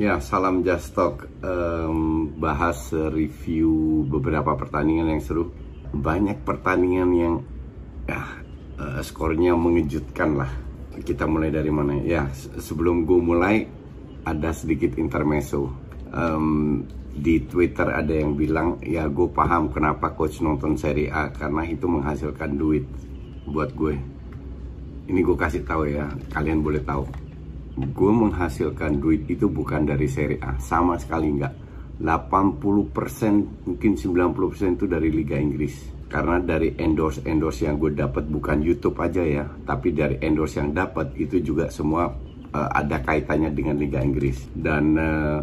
Ya, salam Just Talk. Um, bahas review beberapa pertandingan yang seru. Banyak pertandingan yang ya uh, skornya mengejutkan lah. Kita mulai dari mana? Ya, sebelum gue mulai ada sedikit intermezzo. Um, di Twitter ada yang bilang, ya gue paham kenapa coach nonton Serie A karena itu menghasilkan duit buat gue. Ini gue kasih tahu ya, kalian boleh tahu gue menghasilkan duit itu bukan dari seri A sama sekali enggak 80% mungkin 90% itu dari Liga Inggris. Karena dari endorse endorse yang gue dapat bukan YouTube aja ya tapi dari endorse yang dapat itu juga semua uh, ada kaitannya dengan Liga Inggris. Dan uh,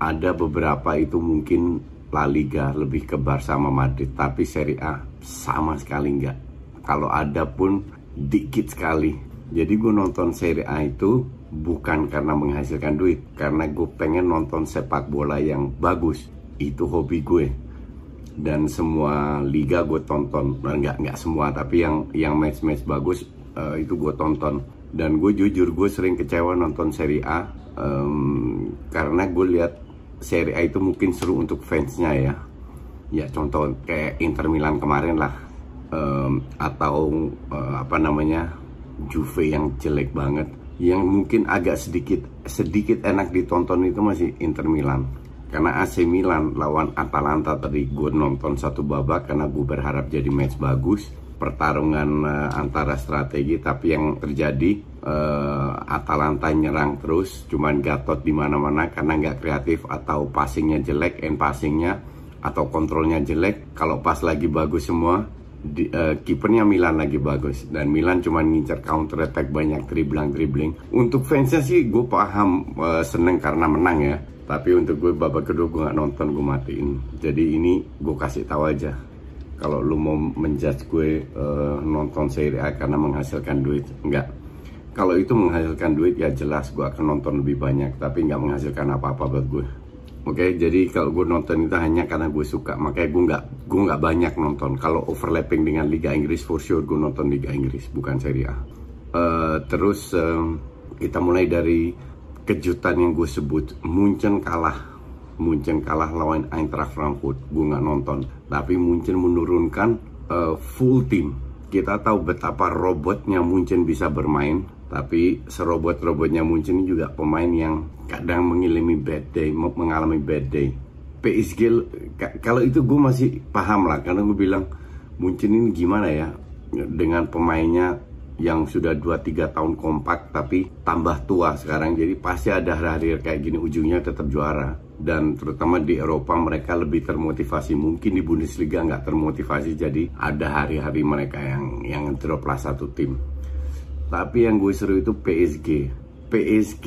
ada beberapa itu mungkin La Liga lebih ke Barca sama Madrid tapi Serie A sama sekali enggak kalau ada pun dikit sekali. Jadi gue nonton Serie A itu bukan karena menghasilkan duit, karena gue pengen nonton sepak bola yang bagus. Itu hobi gue. Dan semua liga gue tonton, nah, nggak nggak semua, tapi yang yang match-match bagus uh, itu gue tonton. Dan gue jujur gue sering kecewa nonton Serie A um, karena gue lihat Serie A itu mungkin seru untuk fansnya ya. Ya contoh kayak Inter Milan kemarin lah, um, atau uh, apa namanya Juve yang jelek banget yang mungkin agak sedikit sedikit enak ditonton itu masih Inter Milan. Karena AC Milan lawan Atalanta tadi gue nonton satu babak karena gue berharap jadi match bagus. Pertarungan uh, antara strategi tapi yang terjadi uh, Atalanta nyerang terus cuman gatot di mana-mana karena nggak kreatif atau passingnya jelek end passingnya atau kontrolnya jelek. Kalau pas lagi bagus semua di, uh, kipernya Milan lagi bagus. Dan Milan cuma ngincar counter attack banyak dribbling dribbling untuk fansnya sih gue paham uh, seneng karena menang ya. Tapi untuk gue babak kedua gue nggak nonton gue matiin. Jadi ini gue kasih tahu aja. Kalau lu mau menjudge gue uh, nonton Serie A karena menghasilkan duit enggak kalau itu menghasilkan duit ya jelas gue akan nonton lebih banyak. Tapi nggak menghasilkan apa-apa buat gue Oke, okay, jadi kalau gue nonton itu hanya karena gue suka, makanya gue nggak gue nggak banyak nonton. Kalau overlapping dengan Liga Inggris for sure gue nonton Liga Inggris, bukan Serie A. Uh, terus uh, kita mulai dari kejutan yang gue sebut, Munchen kalah, Munchen kalah lawan Eintracht Frankfurt, gue nggak nonton. Tapi Munchen menurunkan uh, full team. Kita tahu betapa robotnya Munchen bisa bermain, tapi serobot-robotnya Munchen juga pemain yang kadang mengalami bad day, mengalami bad day. PSG kalau itu gue masih paham lah. Karena gue bilang Munchen ini gimana ya dengan pemainnya yang sudah 2-3 tahun kompak tapi tambah tua sekarang. Jadi pasti ada hari-hari kayak gini ujungnya tetap juara. Dan terutama di Eropa mereka lebih termotivasi. Mungkin di Bundesliga nggak termotivasi jadi ada hari-hari mereka yang yang drop satu tim tapi yang gue seru itu PSG. PSG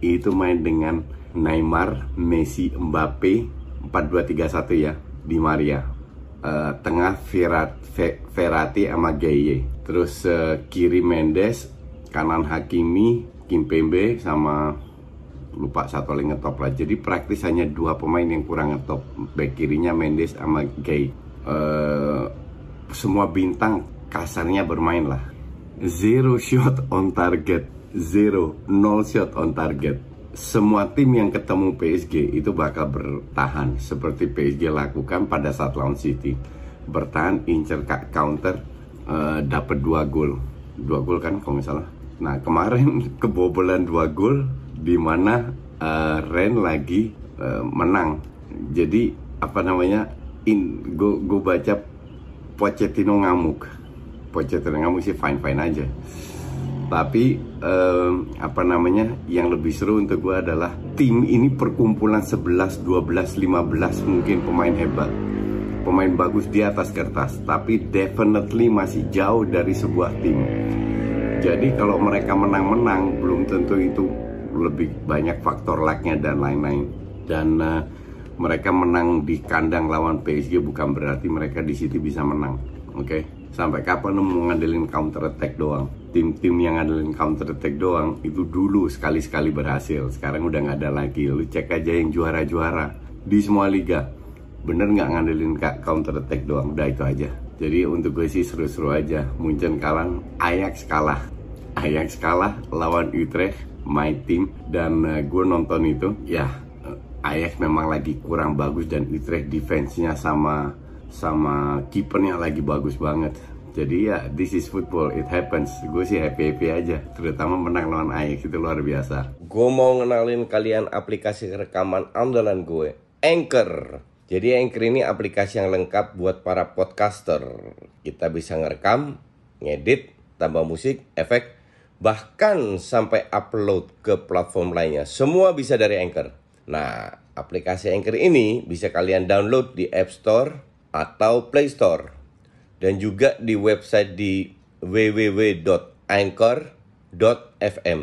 itu main dengan Neymar, Messi, Mbappe, 4-2-3-1 ya, di Maria. Uh, tengah Ferrat, Ferrati sama Gaye. Terus uh, kiri Mendes, kanan Hakimi, Kimpembe sama lupa satu lagi ngetop lah. Jadi praktis hanya dua pemain yang kurang ngetop. Back kirinya Mendes sama Gay. Uh, semua bintang kasarnya bermain lah zero shot on target, zero, nol shot on target. Semua tim yang ketemu PSG itu bakal bertahan seperti PSG lakukan pada saat lawan City. Bertahan, incer counter, uh, dapat dua gol, dua gol kan kalau salah. Nah kemarin kebobolan dua gol di mana uh, Ren lagi uh, menang. Jadi apa namanya? In, gue baca Pochettino ngamuk Pochettino sih fine fine aja. Tapi um, apa namanya yang lebih seru untuk gue adalah tim ini perkumpulan 11, 12, 15 mungkin pemain hebat. Pemain bagus di atas kertas tapi definitely masih jauh dari sebuah tim. Jadi kalau mereka menang-menang belum tentu itu lebih banyak faktor lucknya dan lain-lain. Dan uh, mereka menang di kandang lawan PSG bukan berarti mereka di situ bisa menang oke? okay? Sampai kapan mau ngandelin counter attack doang? Tim-tim yang ngandelin counter attack doang itu dulu sekali-sekali berhasil. Sekarang udah nggak ada lagi. Lu cek aja yang juara-juara. Di semua liga. Bener nggak ngandelin counter attack doang? Udah itu aja. Jadi untuk gue sih seru-seru aja. Munchen kalah Ajax kalah. Ajax kalah lawan Utrecht my team. Dan uh, gue nonton itu ya Ajax memang lagi kurang bagus dan Utrecht defense-nya sama sama kipernya lagi bagus banget jadi ya this is football, it happens. Gue sih happy-happy aja, terutama menang lawan Ajax itu luar biasa. Gue mau ngenalin kalian aplikasi rekaman andalan gue, Anchor. Jadi Anchor ini aplikasi yang lengkap buat para podcaster. Kita bisa ngerekam, ngedit, tambah musik, efek, bahkan sampai upload ke platform lainnya. Semua bisa dari Anchor. Nah, aplikasi Anchor ini bisa kalian download di App Store atau Play Store dan juga di website di www.anchor.fm.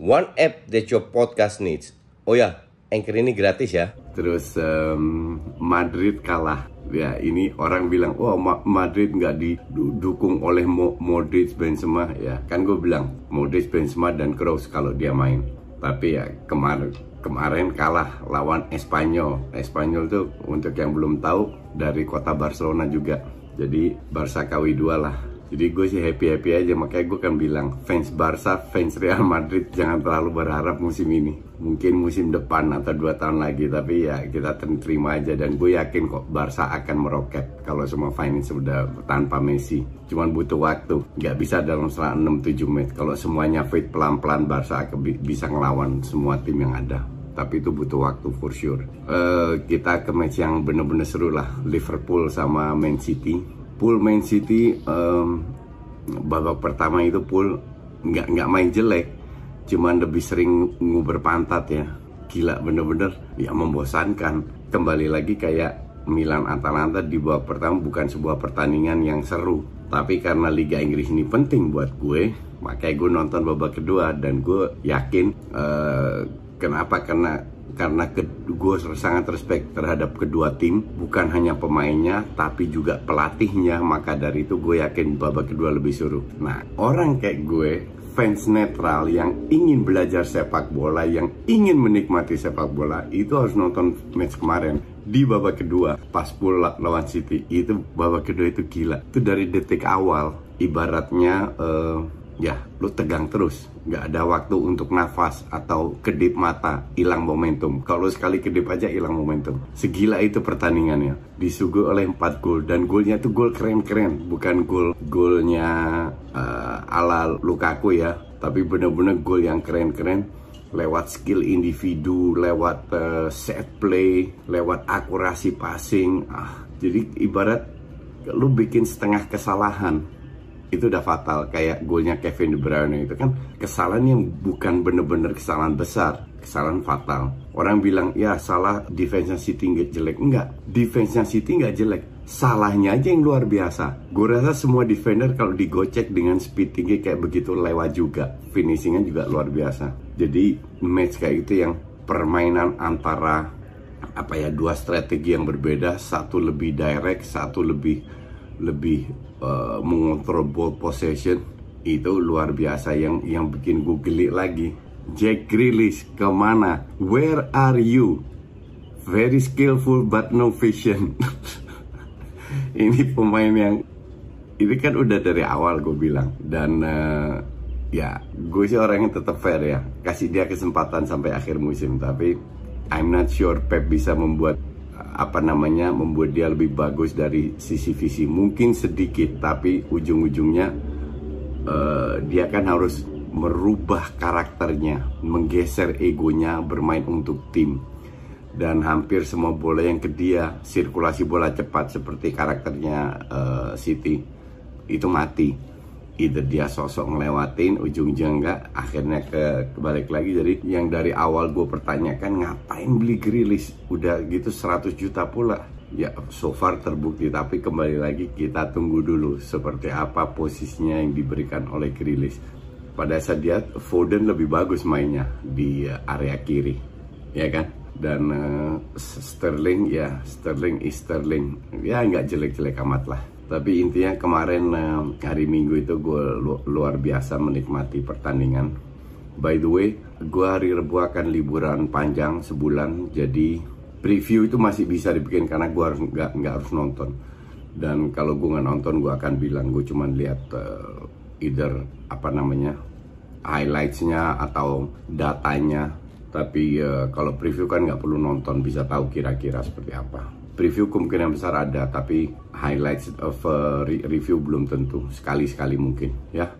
One app that your podcast needs. Oh ya, Anchor ini gratis ya. Terus um, Madrid kalah. Ya ini orang bilang, oh Ma Madrid nggak didukung oleh Mo Modric, Benzema. Ya kan gue bilang Modric, Benzema dan Kroos kalau dia main. Tapi ya kemarin kemarin kalah lawan Espanyol. Espanyol tuh untuk yang belum tahu dari kota Barcelona juga jadi Barca KW 2 lah jadi gue sih happy-happy aja. Makanya gue kan bilang fans Barca, fans Real Madrid jangan terlalu berharap musim ini. Mungkin musim depan atau dua tahun lagi tapi ya kita terima aja. Dan gue yakin kok Barca akan meroket kalau semua finance sudah tanpa Messi. Cuman butuh waktu. Nggak bisa dalam selang 6-7 match kalau semuanya fit pelan-pelan Barca bisa ngelawan semua tim yang ada. Tapi itu butuh waktu for sure. Uh, kita ke match yang bener-bener seru lah, Liverpool sama Man City. Pool Man City um, babak pertama itu pool nggak nggak main jelek, cuman lebih sering nguber pantat ya. Gila bener-bener ya membosankan. Kembali lagi kayak Milan Atalanta di babak pertama bukan sebuah pertandingan yang seru. Tapi karena Liga Inggris ini penting buat gue, makanya gue nonton babak kedua dan gue yakin uh, Kenapa? Karena karena gue sangat respect terhadap kedua tim bukan hanya pemainnya tapi juga pelatihnya. Maka dari itu gue yakin babak kedua lebih seru. Nah orang kayak gue fans netral yang ingin belajar sepak bola yang ingin menikmati sepak bola itu harus nonton match kemarin di babak kedua pas pula lawan City. Itu babak kedua itu gila. Itu dari detik awal ibaratnya uh, ya lu tegang terus. Nggak ada waktu untuk nafas atau kedip mata hilang momentum. Kalau sekali kedip aja hilang momentum. Segila itu pertandingannya. Disuguh oleh 4 gol. Dan golnya itu gol keren-keren. Bukan gol golnya uh, ala Lukaku ya. Tapi bener-bener gol yang keren-keren. Lewat skill individu, lewat uh, set play, lewat akurasi passing. Ah, jadi ibarat lu bikin setengah kesalahan itu udah fatal kayak golnya Kevin De Bruyne itu kan kesalahan yang bukan bener-bener kesalahan besar kesalahan fatal. Orang bilang ya salah defense City nggak jelek. Enggak defense City nggak jelek. Salahnya aja yang luar biasa. Gue rasa semua defender kalau digocek dengan speed tinggi kayak begitu lewat juga. Finishingnya juga luar biasa. Jadi match kayak gitu yang permainan antara apa ya dua strategi yang berbeda satu lebih direct satu lebih lebih uh, mengontrol ball possession itu luar biasa yang yang bikin gue geli lagi. Jack Grealish ke mana? Where are you? Very skillful but no vision. Ini pemain yang ini kan udah dari awal gue bilang. Dan uh, ya gue sih orangnya tetap fair ya. Kasih dia kesempatan sampai akhir musim tapi I'm not sure Pep bisa membuat apa namanya membuat dia lebih bagus dari sisi visi. Mungkin sedikit tapi ujung-ujungnya uh, dia kan harus merubah karakternya menggeser egonya bermain untuk tim. Dan hampir semua bola yang ke dia sirkulasi bola cepat seperti karakternya uh, City itu mati either dia sosok ngelewatin ujung-ujungnya enggak akhirnya ke kebalik lagi. Jadi yang dari awal gue pertanyakan ngapain beli Grilis? Udah gitu 100 juta pula. Ya so far terbukti. Tapi kembali lagi kita tunggu dulu seperti apa posisinya yang diberikan oleh Grilis. Pada saat dia Foden lebih bagus mainnya di area kiri ya kan? Dan uh, Sterling ya Sterling is Sterling. Ya nggak jelek-jelek amat lah tapi intinya kemarin hari Minggu itu gue lu luar biasa menikmati pertandingan. By the way, gue hari Rebu akan liburan panjang sebulan, jadi preview itu masih bisa dibikin karena gue harus nggak nggak harus nonton. Dan kalau gue nggak nonton, gue akan bilang gue cuma lihat uh, either apa namanya highlightsnya atau datanya. Tapi uh, kalau preview kan nggak perlu nonton, bisa tahu kira-kira seperti apa preview kemungkinan besar ada tapi highlights of uh, review belum tentu. Sekali-sekali mungkin ya